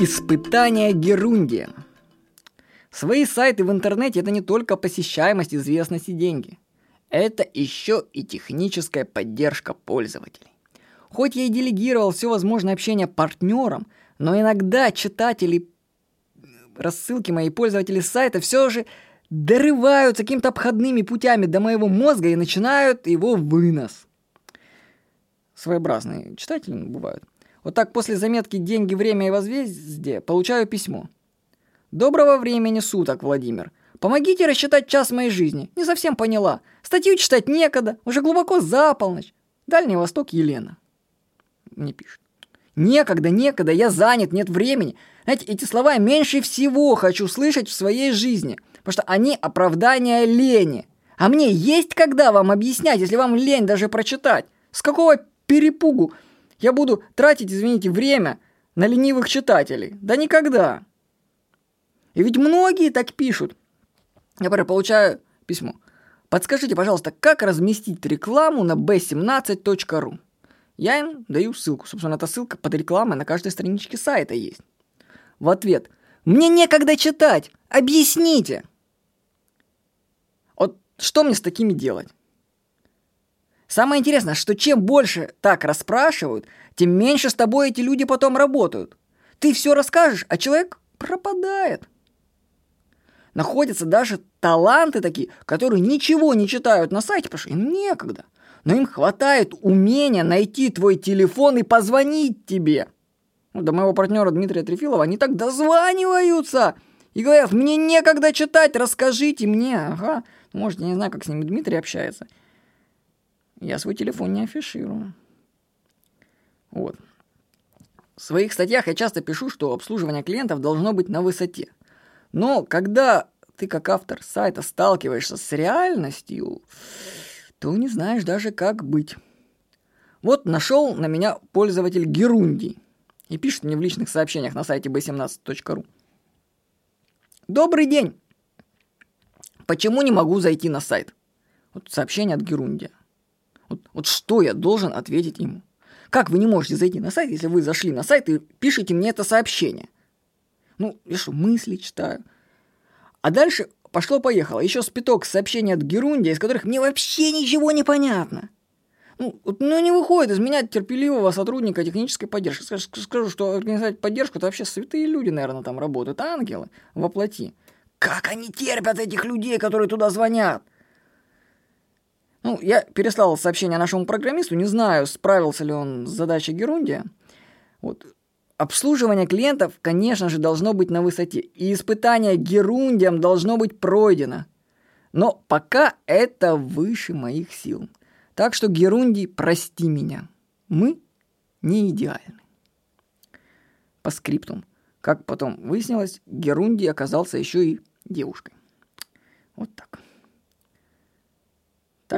Испытание Герундия. Свои сайты в интернете – это не только посещаемость, известность и деньги. Это еще и техническая поддержка пользователей. Хоть я и делегировал все возможное общение партнерам, но иногда читатели рассылки мои пользователи сайта все же дорываются какими-то обходными путями до моего мозга и начинают его вынос. Своеобразные читатели бывают. Вот так после заметки «Деньги, время и возмездие» получаю письмо. Доброго времени суток, Владимир. Помогите рассчитать час моей жизни. Не совсем поняла. Статью читать некогда. Уже глубоко за полночь. Дальний Восток, Елена. Мне пишет. Некогда, некогда, я занят, нет времени. Знаете, эти слова я меньше всего хочу слышать в своей жизни, потому что они оправдание лени. А мне есть когда вам объяснять, если вам лень даже прочитать? С какого перепугу я буду тратить, извините, время на ленивых читателей? Да никогда. И ведь многие так пишут. Я, например, получаю письмо. Подскажите, пожалуйста, как разместить рекламу на b17.ru? Я им даю ссылку. Собственно, эта ссылка под рекламой на каждой страничке сайта есть. В ответ. Мне некогда читать. Объясните. Вот что мне с такими делать? Самое интересное, что чем больше так расспрашивают, тем меньше с тобой эти люди потом работают. Ты все расскажешь, а человек пропадает. Находятся даже таланты такие, которые ничего не читают на сайте, потому что им некогда. Но им хватает умения найти твой телефон и позвонить тебе. Ну, до моего партнера Дмитрия Трефилова они так дозваниваются и говорят, мне некогда читать, расскажите мне. Ага, может, я не знаю, как с ними Дмитрий общается. Я свой телефон не афиширую. Вот. В своих статьях я часто пишу, что обслуживание клиентов должно быть на высоте. Но когда ты как автор сайта сталкиваешься с реальностью, то не знаешь даже как быть. Вот нашел на меня пользователь Герундий и пишет мне в личных сообщениях на сайте b17.ru. Добрый день! Почему не могу зайти на сайт? Вот сообщение от Герундия. Вот, вот что я должен ответить ему? Как вы не можете зайти на сайт, если вы зашли на сайт и пишете мне это сообщение? Ну, я что, мысли читаю? А дальше пошло-поехало. Еще спиток сообщений от Герундия, из которых мне вообще ничего не понятно. Ну, вот, ну, не выходит из меня терпеливого сотрудника технической поддержки. Скажу, скажу что организовать поддержку, это вообще святые люди, наверное, там работают, ангелы воплоти. Как они терпят этих людей, которые туда звонят? Ну, я переслал сообщение нашему программисту, не знаю, справился ли он с задачей Герундия. Вот. Обслуживание клиентов, конечно же, должно быть на высоте, и испытание Герундием должно быть пройдено. Но пока это выше моих сил. Так что, Герундий, прости меня. Мы не идеальны. По скриптум. Как потом выяснилось, Герундий оказался еще и девушкой. Вот так.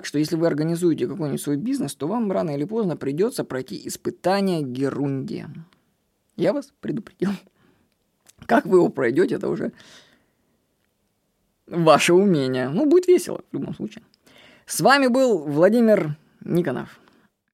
Так что если вы организуете какой-нибудь свой бизнес, то вам рано или поздно придется пройти испытание Герундия. Я вас предупредил. Как вы его пройдете, это уже ваше умение. Ну, будет весело в любом случае. С вами был Владимир Никонов.